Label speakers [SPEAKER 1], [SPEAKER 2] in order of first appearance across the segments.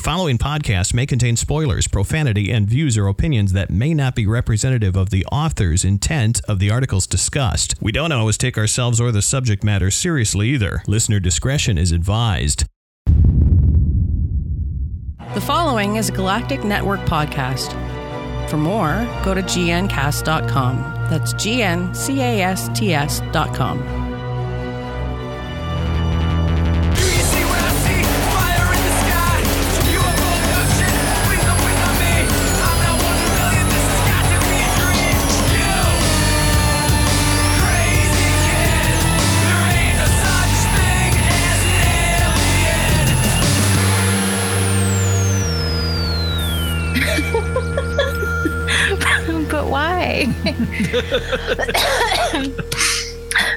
[SPEAKER 1] following podcast may contain spoilers, profanity, and views or opinions that may not be representative of the author's intent of the articles discussed. We don't always take ourselves or the subject matter seriously either. Listener discretion is advised.
[SPEAKER 2] The following is a Galactic Network podcast. For more, go to gncast.com. That's G-N-C-A-S-T-S.com.
[SPEAKER 3] Do
[SPEAKER 4] why?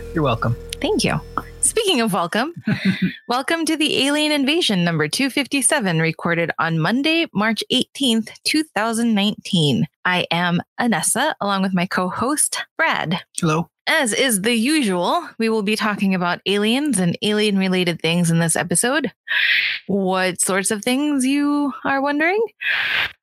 [SPEAKER 5] You're welcome.
[SPEAKER 4] Thank you. Speaking of welcome, welcome to the Alien Invasion number 257, recorded on Monday, March 18th, 2019. I am Anessa, along with my co host, Brad.
[SPEAKER 5] Hello.
[SPEAKER 4] As is the usual, we will be talking about aliens and alien related things in this episode. What sorts of things you are wondering?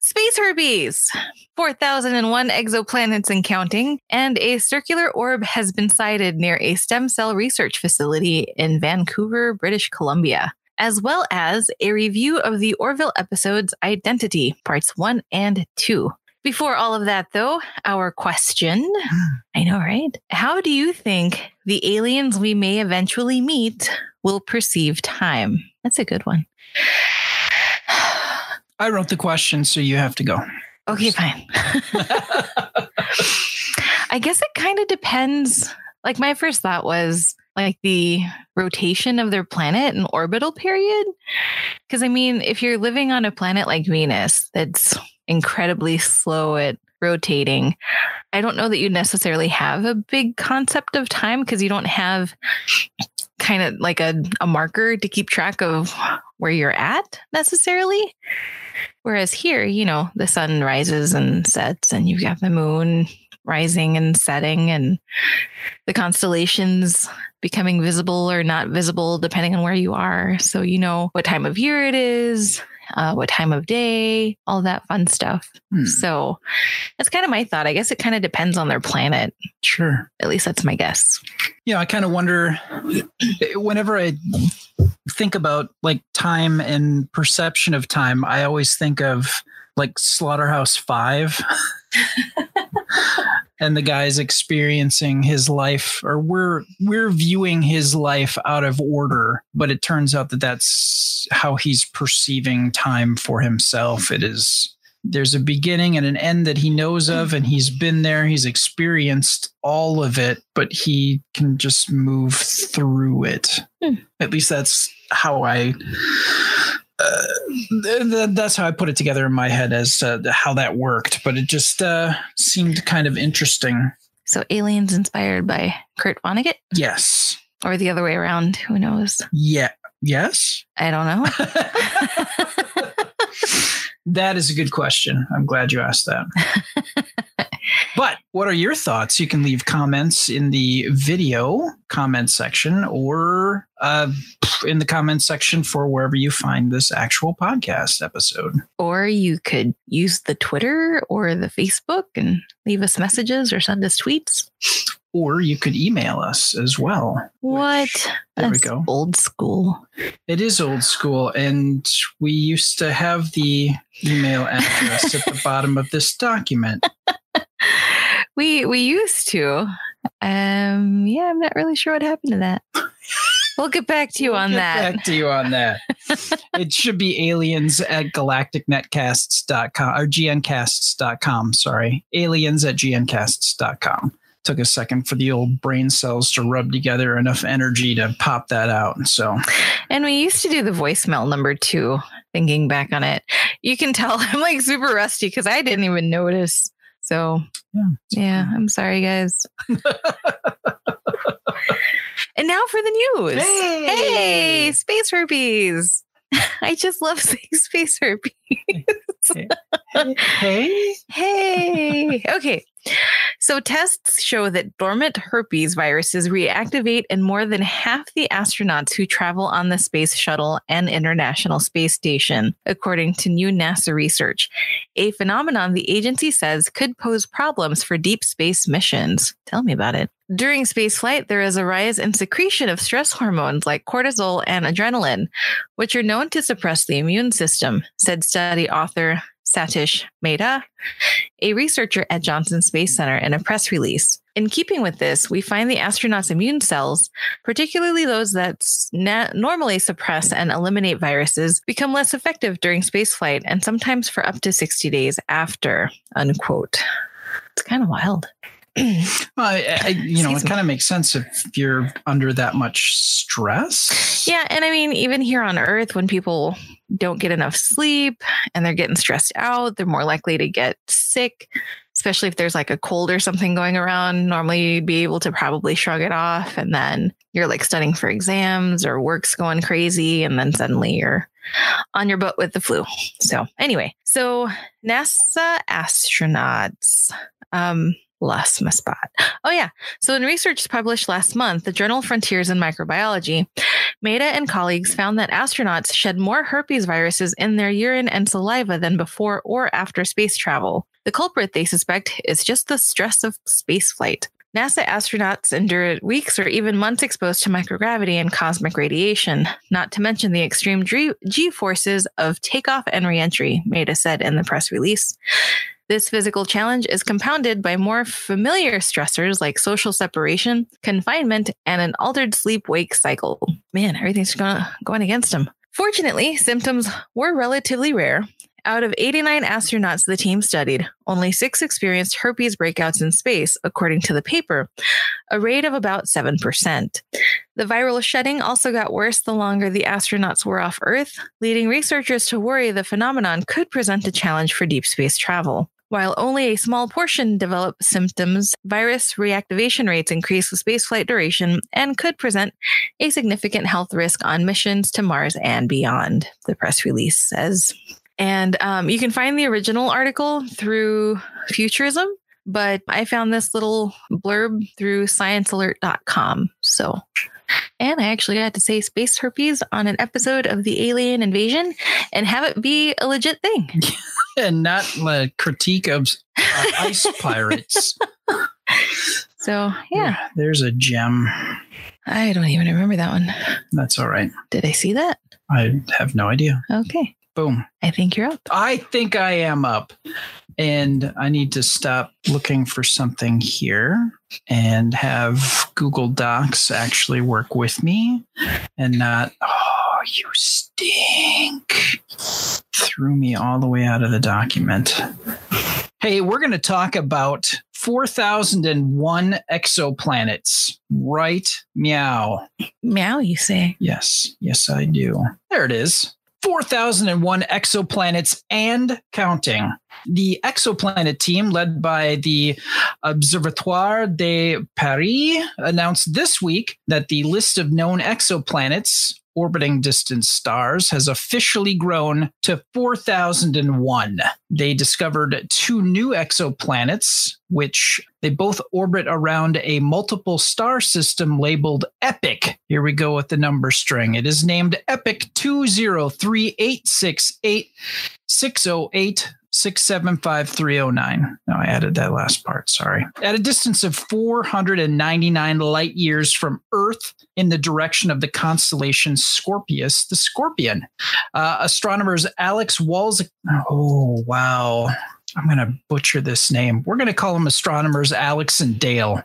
[SPEAKER 4] Space herpes, 4,001 exoplanets and counting, and a circular orb has been sighted near a stem cell research facility in Vancouver, British Columbia, as well as a review of the Orville episodes Identity, parts one and two. Before all of that, though, our question I know, right? How do you think the aliens we may eventually meet will perceive time? That's a good one.
[SPEAKER 5] I wrote the question, so you have to go.
[SPEAKER 4] Okay, fine. I guess it kind of depends. Like, my first thought was like the rotation of their planet and orbital period. Because, I mean, if you're living on a planet like Venus that's incredibly slow at rotating, I don't know that you necessarily have a big concept of time because you don't have kind of like a, a marker to keep track of where you're at necessarily. Whereas here, you know, the sun rises and sets, and you've got the moon rising and setting, and the constellations becoming visible or not visible depending on where you are. So you know what time of year it is, uh, what time of day, all that fun stuff.
[SPEAKER 5] Hmm.
[SPEAKER 4] So that's kind of my thought. I guess it kind of depends on their planet.
[SPEAKER 5] Sure.
[SPEAKER 4] At least that's my guess.
[SPEAKER 5] Yeah, I kind of wonder whenever I think about like time and perception of time, I always think of like Slaughterhouse Five. and the guy's experiencing his life or we're we're viewing his life out of order but it turns out that that's how he's perceiving time for himself it is there's a beginning and an end that he knows of and he's been there he's experienced all of it but he can just move through it
[SPEAKER 4] Hmm.
[SPEAKER 5] at least that's how i uh, th- th- that's how I put it together in my head as uh, how that worked, but it just uh, seemed kind of interesting.
[SPEAKER 4] So aliens inspired by Kurt Vonnegut
[SPEAKER 5] Yes.
[SPEAKER 4] or the other way around. Who knows?
[SPEAKER 5] Yeah. Yes.
[SPEAKER 4] I don't know.
[SPEAKER 5] that is a good question. I'm glad you asked that. but what are your thoughts? You can leave comments in the video comment section or uh, in the comment section for wherever you find this actual podcast episode.
[SPEAKER 4] or you could use the Twitter or the Facebook and leave us messages or send us tweets.
[SPEAKER 5] Or you could email us as well.
[SPEAKER 4] What?
[SPEAKER 5] There we go.
[SPEAKER 4] Old school.
[SPEAKER 5] It is old school, and we used to have the email address at the bottom of this document.
[SPEAKER 4] We we used to. Um. Yeah, I'm not really sure what happened to that. We'll get back to you on that.
[SPEAKER 5] Get
[SPEAKER 4] that.
[SPEAKER 5] Back to you on that. it should be aliens at galacticnetcasts.com or gncasts.com. Sorry. Aliens at gncasts.com. Took a second for the old brain cells to rub together enough energy to pop that out. So
[SPEAKER 4] And we used to do the voicemail number two. Thinking back on it, you can tell I'm like super rusty because I didn't even notice. So
[SPEAKER 5] Yeah.
[SPEAKER 4] yeah, I'm sorry, guys. and now for the news.
[SPEAKER 5] Hey!
[SPEAKER 4] hey space herpes. I just love saying space herpes.
[SPEAKER 5] Hey,
[SPEAKER 4] Hey. Okay. So tests show that dormant herpes viruses reactivate in more than half the astronauts who travel on the Space Shuttle and International Space Station, according to new NASA research. A phenomenon the agency says could pose problems for deep space missions. Tell me about it. During space flight, there is a rise in secretion of stress hormones like cortisol and adrenaline, which are known to suppress the immune system, said study author Satish Mehta, a researcher at Johnson Space Center, in a press release. In keeping with this, we find the astronauts' immune cells, particularly those that na- normally suppress and eliminate viruses, become less effective during spaceflight and sometimes for up to 60 days after. Unquote. It's kind of wild.
[SPEAKER 5] Well, I, I, you know,
[SPEAKER 4] Excuse
[SPEAKER 5] it kind of makes sense if you're under that much stress.
[SPEAKER 4] Yeah, and I mean, even here on Earth, when people don't get enough sleep and they're getting stressed out, they're more likely to get sick, especially if there's like a cold or something going around. Normally, you'd be able to probably shrug it off, and then you're like studying for exams or work's going crazy, and then suddenly you're on your butt with the flu. So, anyway, so NASA astronauts. Um, lost my spot. Oh, yeah. So, in research published last month, the journal Frontiers in Microbiology, Mehta and colleagues found that astronauts shed more herpes viruses in their urine and saliva than before or after space travel. The culprit, they suspect, is just the stress of spaceflight. NASA astronauts endure weeks or even months exposed to microgravity and cosmic radiation, not to mention the extreme G forces of takeoff and reentry, Mehta said in the press release. This physical challenge is compounded by more familiar stressors like social separation, confinement, and an altered sleep wake cycle. Man, everything's going, against him. Fortunately, symptoms were relatively rare. Out of 89 astronauts the team studied, only six experienced herpes breakouts in space, according to the paper, a rate of about 7%. The viral shedding also got worse the longer the astronauts were off Earth, leading researchers to worry the phenomenon could present a challenge for deep space travel. While only a small portion develop symptoms, virus reactivation rates increase with spaceflight duration and could present a significant health risk on missions to Mars and beyond, the press release says. And um, you can find the original article through Futurism, but I found this little blurb through sciencealert.com. So, and I actually got to say space herpes on an episode of the Alien Invasion and have it be a legit thing.
[SPEAKER 5] And not a critique of uh, ice pirates.
[SPEAKER 4] So, yeah,
[SPEAKER 5] There's a gem.
[SPEAKER 4] I don't even remember that one.
[SPEAKER 5] That's all right.
[SPEAKER 4] Did I see that?
[SPEAKER 5] I have no idea.
[SPEAKER 4] Okay.
[SPEAKER 5] Boom.
[SPEAKER 4] I think you're up.
[SPEAKER 5] I think I am up. And I need to stop looking for something here and have Google Docs actually work with me and not, oh, you stink. Threw me all the way out of the document. Hey, we're going to talk about 4001 exoplanets. Right? Meow.
[SPEAKER 4] Meow, you say.
[SPEAKER 5] Yes, yes, I do. There it is. 4,001 exoplanets and counting. The exoplanet team, led by the Observatoire de Paris, announced this week that the list of known exoplanets orbiting distant stars has officially grown to 4,001. They discovered two new exoplanets, which they both orbit around a multiple star system labeled EPIC. Here we go with the number string. It is named EPIC 203868608. 675-309. No, I added that last part. Sorry. At a distance of 499 light years from Earth in the direction of the constellation Scorpius, the Scorpion. Uh, astronomers Alex Walls. Oh, wow. I'm going to butcher this name. We're going to call them astronomers Alex and Dale.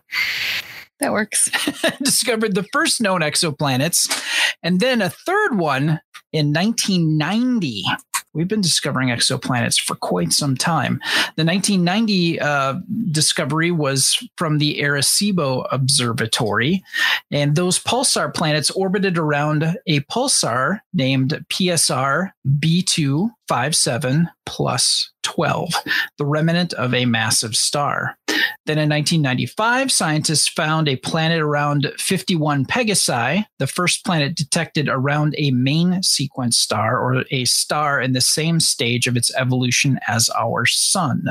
[SPEAKER 4] That works.
[SPEAKER 5] discovered the first known exoplanets, and then a third one in 1990. We've been discovering exoplanets for quite some time. The 1990 uh, discovery was from the Arecibo Observatory, and those pulsar planets orbited around a pulsar named PSR B257 plus 12, the remnant of a massive star. Then in 1995, scientists found a planet around 51 Pegasi, the first planet detected around a main sequence star or a star in the same stage of its evolution as our sun.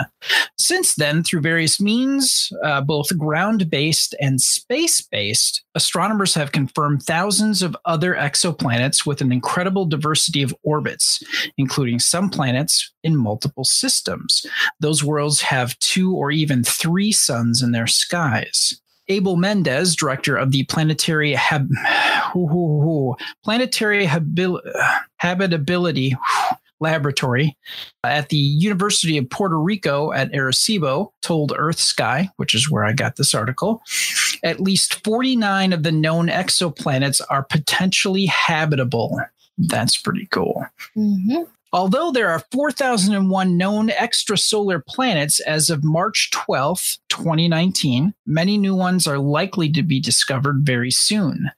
[SPEAKER 5] Since then, through various means, uh, both ground based and space based, astronomers have confirmed thousands of other exoplanets with an incredible diversity of orbits, including some planets in multiple systems. Those worlds have two or even three suns in their skies. Abel Mendez, director of the Planetary Hab- Planetary Habil- Habitability Laboratory at the University of Puerto Rico at Arecibo, told Earth Sky, which is where I got this article, at least 49 of the known exoplanets are potentially habitable. That's pretty cool.
[SPEAKER 4] Mhm.
[SPEAKER 5] Although there are 4,001 known extrasolar planets as of March 12th, 2019, many new ones are likely to be discovered very soon.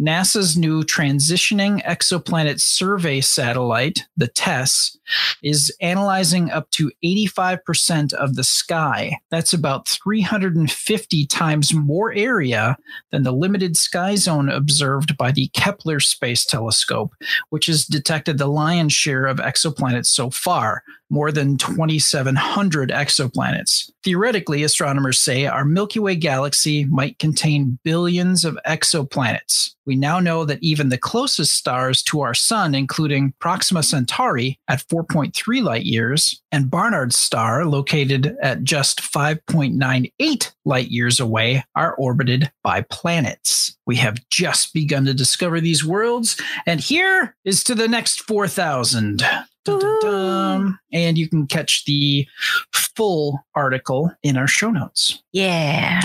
[SPEAKER 5] NASA's new Transitioning Exoplanet Survey satellite, the TESS, is analyzing up to 85% of the sky. That's about 350 times more area than the limited sky zone observed by the Kepler Space Telescope, which has detected the lion's share of exoplanets so far, more than 2,700 exoplanets. Theoretically, astronomers say our Milky Way galaxy might contain billions of exoplanets. We now know that even the closest stars to our sun, including Proxima Centauri at 4.3 light years, and Barnard's star, located at just 5.98 light years away, are orbited by planets. We have just begun to discover these worlds, and here is to the next 4,000. Dun, dun, dun. And you can catch the full article in our show notes.
[SPEAKER 4] Yeah.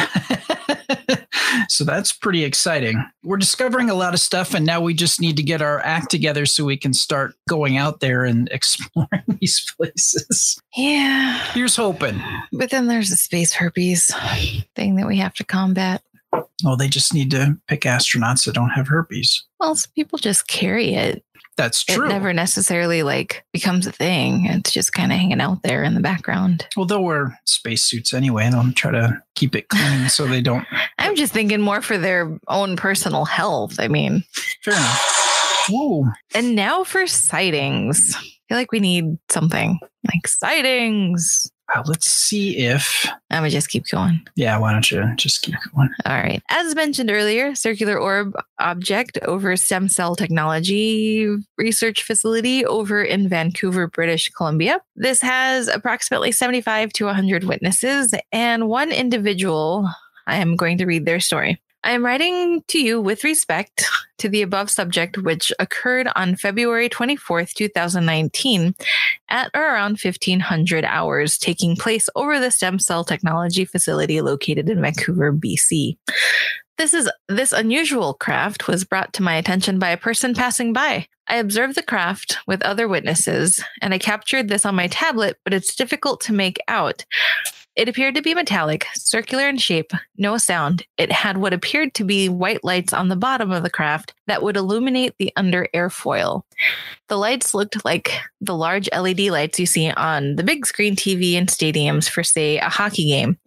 [SPEAKER 5] so that's pretty exciting. We're discovering a lot of stuff, and now we just need to get our act together so we can start going out there and exploring these places.
[SPEAKER 4] Yeah.
[SPEAKER 5] Here's hoping.
[SPEAKER 4] But then there's the space herpes thing that we have to combat.
[SPEAKER 5] Oh, they just need to pick astronauts that don't have herpes.
[SPEAKER 4] Well, some people just carry it.
[SPEAKER 5] That's true.
[SPEAKER 4] It never necessarily like becomes a thing. It's just kind of hanging out there in the background.
[SPEAKER 5] well, they'll wear spacesuits anyway, and I'll try to keep it clean so they don't.
[SPEAKER 4] I'm just thinking more for their own personal health. I mean,
[SPEAKER 5] Fair enough. Whoa.
[SPEAKER 4] and now for sightings. I feel like we need something like sightings.
[SPEAKER 5] Uh, let's see if.
[SPEAKER 4] I'm gonna just keep going.
[SPEAKER 5] Yeah, why don't you just keep going?
[SPEAKER 4] All right. As mentioned earlier, circular orb object over stem cell technology research facility over in Vancouver, British Columbia. This has approximately 75 to 100 witnesses and one individual. I am going to read their story. I am writing to you with respect to the above subject, which occurred on February 24th, 2019, at or around 1500 hours, taking place over the stem cell technology facility located in Vancouver, BC. This is this unusual craft was brought to my attention by a person passing by. I observed the craft with other witnesses, and I captured this on my tablet, but it's difficult to make out. It appeared to be metallic, circular in shape, no sound. It had what appeared to be white lights on the bottom of the craft that would illuminate the under airfoil. The lights looked like the large LED lights you see on the big screen TV in stadiums for, say, a hockey game,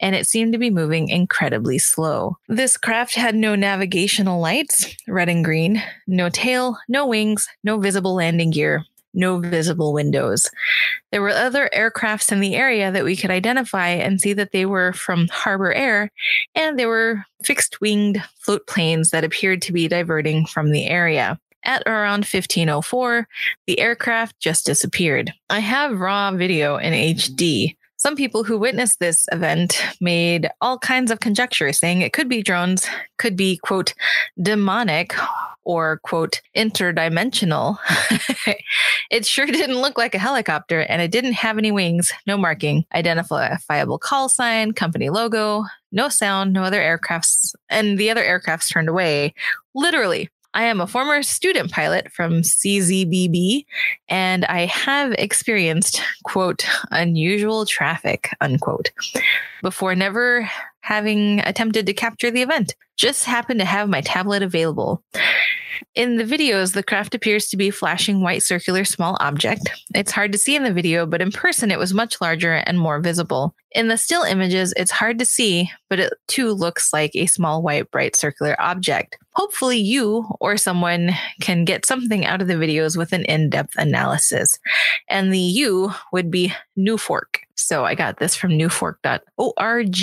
[SPEAKER 4] and it seemed to be moving incredibly slow. This craft had no navigational lights, red and green, no tail, no wings, no visible landing gear, no visible windows. There were other aircrafts in the area that we could identify and see that they were from Harbour Air, and they were fixed winged float planes that appeared to be diverting from the area. At around 1504, the aircraft just disappeared. I have raw video in HD. Some people who witnessed this event made all kinds of conjecture, saying it could be drones, could be, quote, demonic or, quote, interdimensional. it sure didn't look like a helicopter and it didn't have any wings, no marking, identifiable call sign, company logo, no sound, no other aircrafts, and the other aircrafts turned away. Literally. I am a former student pilot from CZBB and I have experienced, quote, unusual traffic, unquote, before never having attempted to capture the event. Just happened to have my tablet available. In the videos, the craft appears to be flashing white circular small object. It's hard to see in the video, but in person it was much larger and more visible. In the still images, it's hard to see, but it too looks like a small white bright circular object. Hopefully, you or someone can get something out of the videos with an in depth analysis. And the you would be NUFORC. So I got this from nuforc.org.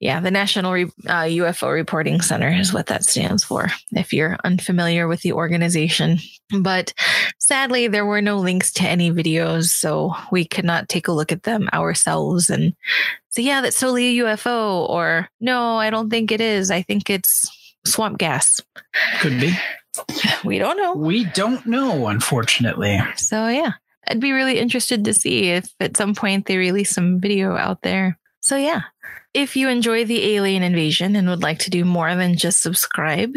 [SPEAKER 4] Yeah, the National Re- uh, UFO Reporting Center is what that stands for, if you're unfamiliar with the organization. But sadly, there were no links to any videos, so we could not take a look at them ourselves and say, yeah, that's solely a UFO, or no, I don't think it is. I think it's swamp gas.
[SPEAKER 5] Could be.
[SPEAKER 4] We don't know.
[SPEAKER 5] We don't know, unfortunately.
[SPEAKER 4] So yeah, I'd be really interested to see if at some point they release some video out there. So yeah. If you enjoy the alien invasion and would like to do more than just subscribe,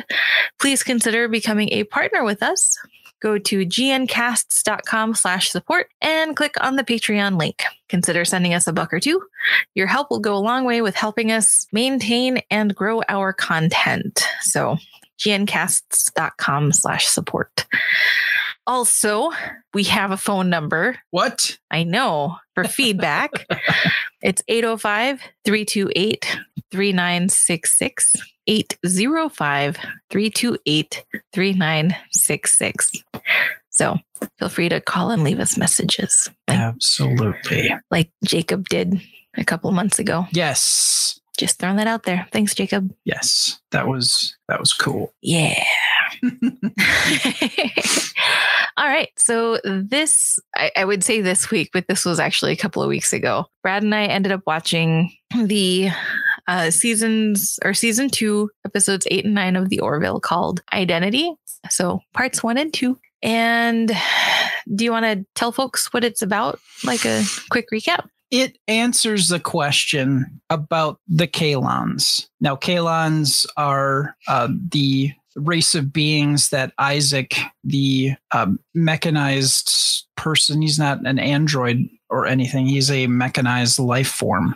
[SPEAKER 4] please consider becoming a partner with us. Go to gncasts.com slash support and click on the Patreon link. Consider sending us a buck or two. Your help will go a long way with helping us maintain and grow our content. So gncasts.com slash support. Also, we have a phone number.
[SPEAKER 5] What?
[SPEAKER 4] I know for feedback. it's 805 328 3966. 805 328 3966. So feel free to call and leave us messages like,
[SPEAKER 5] Absolutely.
[SPEAKER 4] like Jacob did a couple months ago.
[SPEAKER 5] Yes.
[SPEAKER 4] Just throwing that out there. Thanks, Jacob.
[SPEAKER 5] Yes. That was that was cool.
[SPEAKER 4] Yeah. All right. So this, I, I would say this week, but this was actually a couple of weeks ago. Brad and I ended up watching the uh, seasons or season two, episodes eight and nine of The Orville called Identity. So parts one and two. And do you want to tell folks what it's about? Like a quick recap?
[SPEAKER 5] It answers the question about the Kaylons. Now, Kaylons are uh, the race of beings that Isaac, the um, mechanized person, he's not an android or anything, he's a mechanized life form.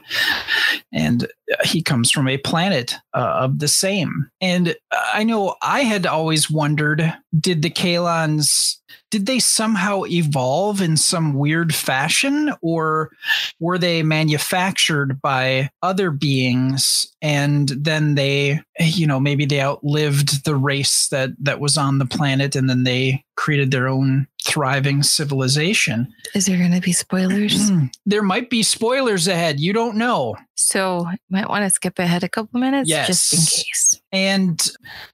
[SPEAKER 5] And he comes from a planet uh, of the same. And I know I had always wondered did the Kaylons did they somehow evolve in some weird fashion or were they manufactured by other beings and then they you know maybe they outlived the race that that was on the planet and then they created their own thriving civilization
[SPEAKER 4] Is there going to be spoilers?
[SPEAKER 5] there might be spoilers ahead you don't know
[SPEAKER 4] so you might want to skip ahead a couple minutes just in case.
[SPEAKER 5] And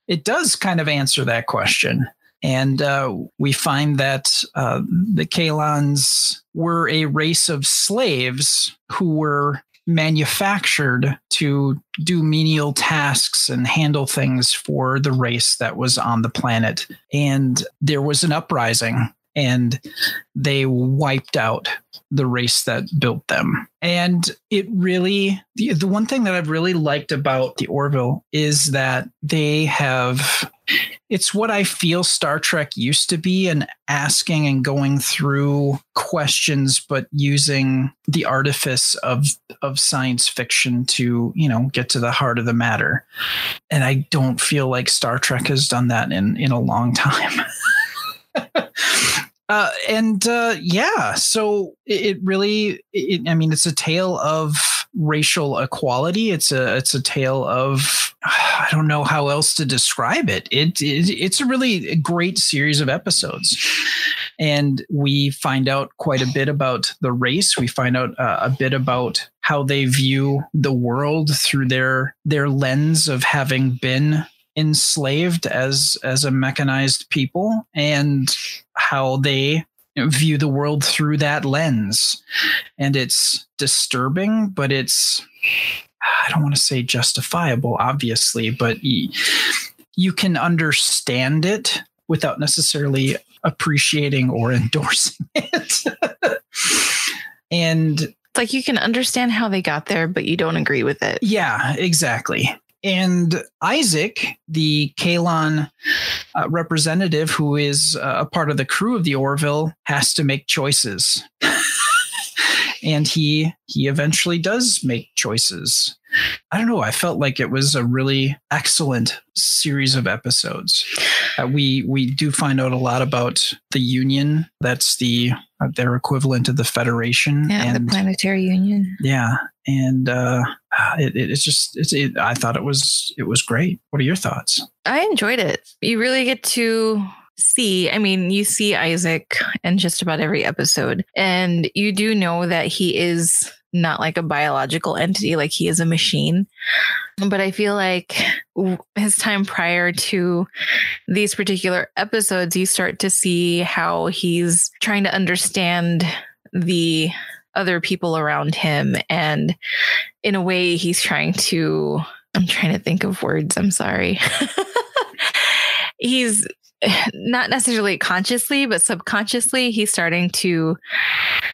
[SPEAKER 5] it does kind of answer that question. And uh, we find that uh, the Kaylons were a race of slaves who were manufactured to do menial tasks and handle things for the race that was on the planet. And there was an uprising, and they wiped out the race that built them. And it really, the, the one thing that I've really liked about the Orville is that they have, it's what I feel Star Trek used to be and asking and going through questions, but using the artifice of, of science fiction to, you know, get to the heart of the matter. And I don't feel like Star Trek has done that in, in a long time. Uh, and uh, yeah, so it, it really, it, I mean, it's a tale of racial equality. It's a it's a tale of I don't know how else to describe it. It, it it's a really great series of episodes, and we find out quite a bit about the race. We find out uh, a bit about how they view the world through their their lens of having been enslaved as as a mechanized people and how they view the world through that lens and it's disturbing but it's i don't want to say justifiable obviously but you can understand it without necessarily appreciating or endorsing it and
[SPEAKER 4] It's like you can understand how they got there, but you don't agree with it.
[SPEAKER 5] yeah, exactly. And Isaac, the Kaylon uh, representative who is uh, a part of the crew of the Orville, has to make choices. and he he eventually does make choices. I don't know. I felt like it was a really excellent series of episodes. Uh, we we do find out a lot about the Union. That's the uh, their equivalent of the Federation.
[SPEAKER 4] Yeah,
[SPEAKER 5] and
[SPEAKER 4] the Planetary Union.
[SPEAKER 5] yeah, and uh, Ah, it, it, it's just it's. It, I thought it was it was great. What are your thoughts?
[SPEAKER 4] I enjoyed it. You really get to see, I mean, you see Isaac in just about every episode, and you do know that he is not like a biological entity, like he is a machine. But I feel like his time prior to these particular episodes, you start to see how he's trying to understand the other people around him. And in a way, he's trying to, I'm trying to think of words. I'm sorry. he's not necessarily consciously, but subconsciously, he's starting to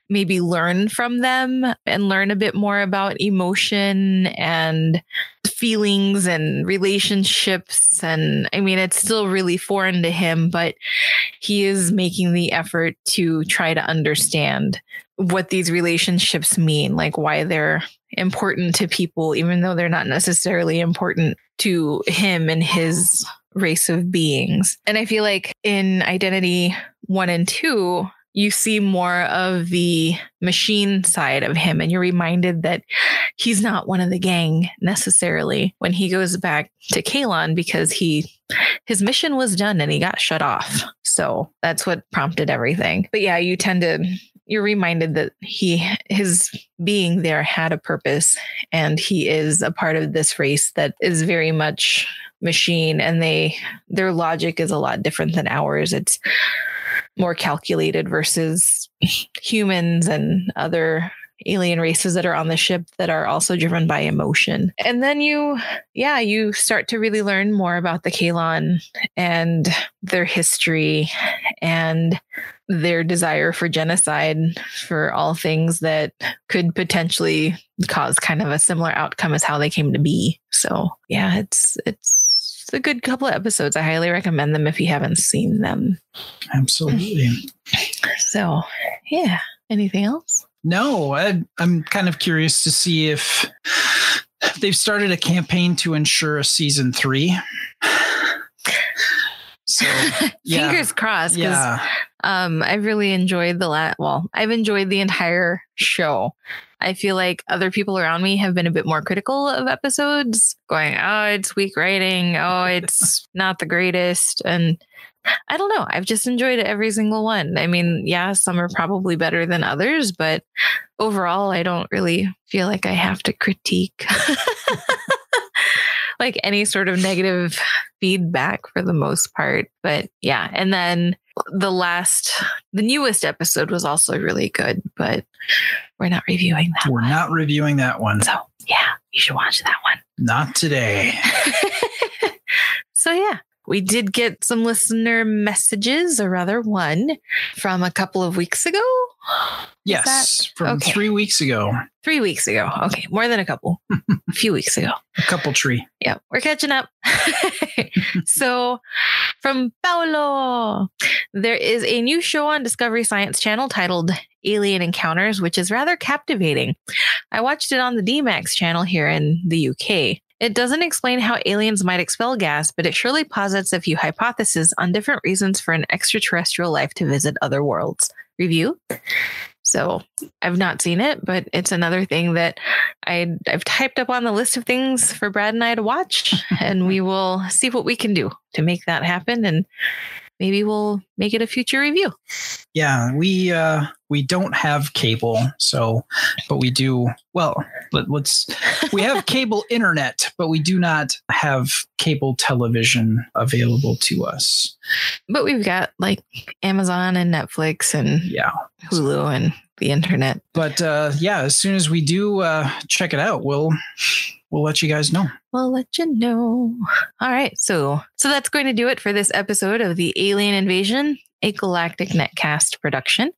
[SPEAKER 4] maybe learn from them and learn a bit more about emotion and feelings and relationships. And I mean, it's still really foreign to him, but he is making the effort to try to understand what these relationships mean, like why they're important to people, even though they're not necessarily important to him and his race of beings. And I feel like in Identity 1 and 2, you see more of the machine side of him, and you're reminded that he's not one of the gang necessarily when he goes back to Kaylon because he his mission was done and he got shut off. So that's what prompted everything. But yeah, you tend to you're reminded that he his being there had a purpose and he is a part of this race that is very much machine and they their logic is a lot different than ours it's more calculated versus humans and other alien races that are on the ship that are also driven by emotion. And then you, yeah, you start to really learn more about the Kaylon and their history and their desire for genocide for all things that could potentially cause kind of a similar outcome as how they came to be. So yeah, it's it's a good couple of episodes. I highly recommend them if you haven't seen them.
[SPEAKER 5] Absolutely.
[SPEAKER 4] So yeah. Anything else?
[SPEAKER 5] No, I, I'm kind of curious to see if they've started a campaign to ensure a season three. So yeah,
[SPEAKER 4] Fingers crossed.
[SPEAKER 5] yeah,
[SPEAKER 4] Um, I've really enjoyed the la well, I've enjoyed the entire show. I feel like other people around me have been a bit more critical of episodes, going, oh, it's weak writing. Oh, it's not the greatest. And I don't know. I've just enjoyed every single one. I mean, yeah, some are probably better than others, but overall, I don't really feel like I have to critique like any sort of negative feedback for the most part. But yeah. And then the last, the newest episode was also really good, but we're not reviewing that.
[SPEAKER 5] we're not reviewing that one.
[SPEAKER 4] So yeah, you should watch that one.
[SPEAKER 5] Not today.
[SPEAKER 4] so yeah, we did get some listener messages, or rather one, from a couple of weeks ago.
[SPEAKER 5] Yes, from
[SPEAKER 4] okay.
[SPEAKER 5] three weeks ago.
[SPEAKER 4] Three weeks ago. Okay, more than a couple. a few weeks ago.
[SPEAKER 5] A couple tree.
[SPEAKER 4] Yeah, we're catching up. so, from Paulo, there is a new show on Discovery Science Channel titled Alien Encounters, which is rather captivating. I watched it on the DMAX channel here in the UK. It doesn't explain how aliens might expel gas, but it surely posits a few hypotheses on different reasons for an extraterrestrial life to visit other worlds. Review? So I've not seen it, but it's another thing that I I've typed up on the list of things for Brad and I to watch, and we will see what we can do to make that happen, and maybe we'll make it a future review.
[SPEAKER 5] Yeah, we uh we don't have cable, so but we do well, let, let's we have cable internet, but we do not have cable television available to us.
[SPEAKER 4] But we've got like Amazon and Netflix and
[SPEAKER 5] Yeah.
[SPEAKER 4] Hulu and the internet.
[SPEAKER 5] But uh yeah, as soon as we do uh check it out, we'll we'll let you guys know.
[SPEAKER 4] We'll let you know. All right, so so that's going to do it for this episode of the Alien Invasion, a Galactic Netcast production.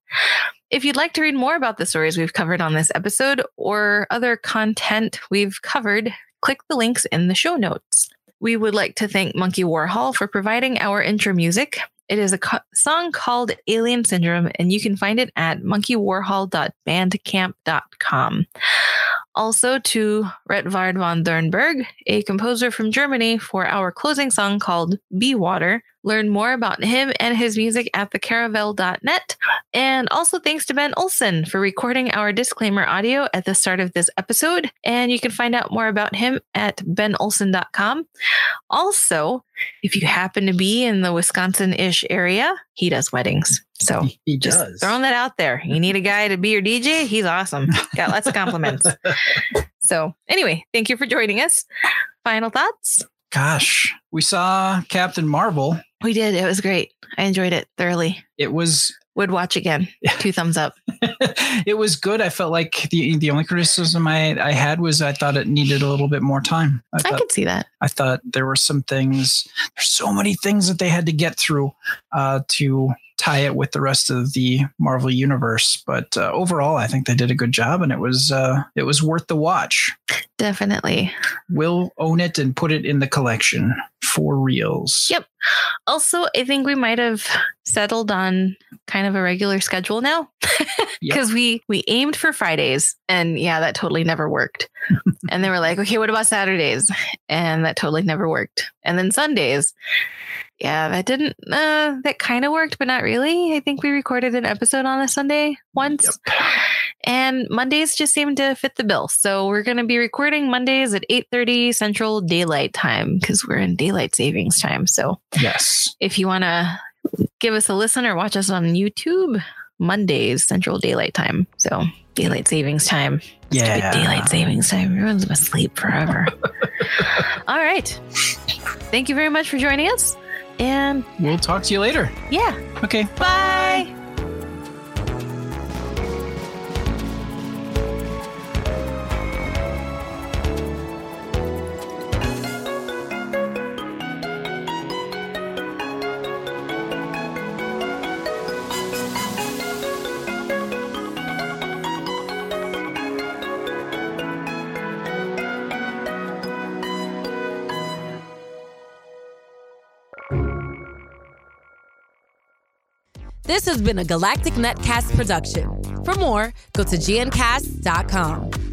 [SPEAKER 4] If you'd like to read more about the stories we've covered on this episode or other content we've covered, click the links in the show notes. We would like to thank Monkey Warhol for providing our intro music. It is a co- song called Alien Syndrome, and you can find it at monkeywarhol.bandcamp.com. also to Retvard von Thurnberg, a composer from Germany, for our closing song called Be Water. Learn more about him and his music at thecaravel.net. And also thanks to Ben Olson for recording our disclaimer audio at the start of this episode. And you can find out more about him at benolson.com. Also, if you happen to be in the Wisconsin ish area, he does weddings. So
[SPEAKER 5] He, does.
[SPEAKER 4] throwing that out there. You need a guy to be your DJ? He's awesome. Got lots of compliments. So, anyway, thank you for joining us. Final thoughts?
[SPEAKER 5] Gosh, we saw Captain Marvel.
[SPEAKER 4] We did. It was great. I enjoyed it thoroughly.
[SPEAKER 5] It was
[SPEAKER 4] Would watch again. Two thumbs up.
[SPEAKER 5] it was good. I felt like the the only criticism I, I had was I thought it needed a little bit more time. I
[SPEAKER 4] I
[SPEAKER 5] thought
[SPEAKER 4] could see that.
[SPEAKER 5] I thought there were some things. There's so many things that they had to get through uh, to tie it with the rest of the Marvel universe. But uh, overall, I think they did a good job, and it was uh, it was worth the watch.
[SPEAKER 4] Definitely.
[SPEAKER 5] We'll own it and put it in the collection for reals.
[SPEAKER 4] Yep. Also, I think we might have settled on kind of a regular schedule now because we we aimed for Fridays and yeah, that totally never worked. and they were like, "Okay, what about Saturdays?" And that totally never worked. And then Sundays. Yeah, that didn't uh that kind of worked, but not really. I think we recorded an episode on a Sunday once. And Mondays just seem to fit the bill. So we're going to be recording Mondays at 8:30 Central Daylight Time because we're in daylight savings time. So
[SPEAKER 5] Yes.
[SPEAKER 4] if you want to give us a listen or watch us on YouTube, Mondays Central Daylight Time. So daylight savings time.
[SPEAKER 5] Yeah.
[SPEAKER 4] Daylight savings time. Everyone's asleep forever. All right. Thank you very much for joining us. And
[SPEAKER 5] We'll talk to you later.
[SPEAKER 4] yeah,
[SPEAKER 5] Okay.
[SPEAKER 4] bye.
[SPEAKER 6] Has been a Galactic Netcast production. For more, go to gncast.com.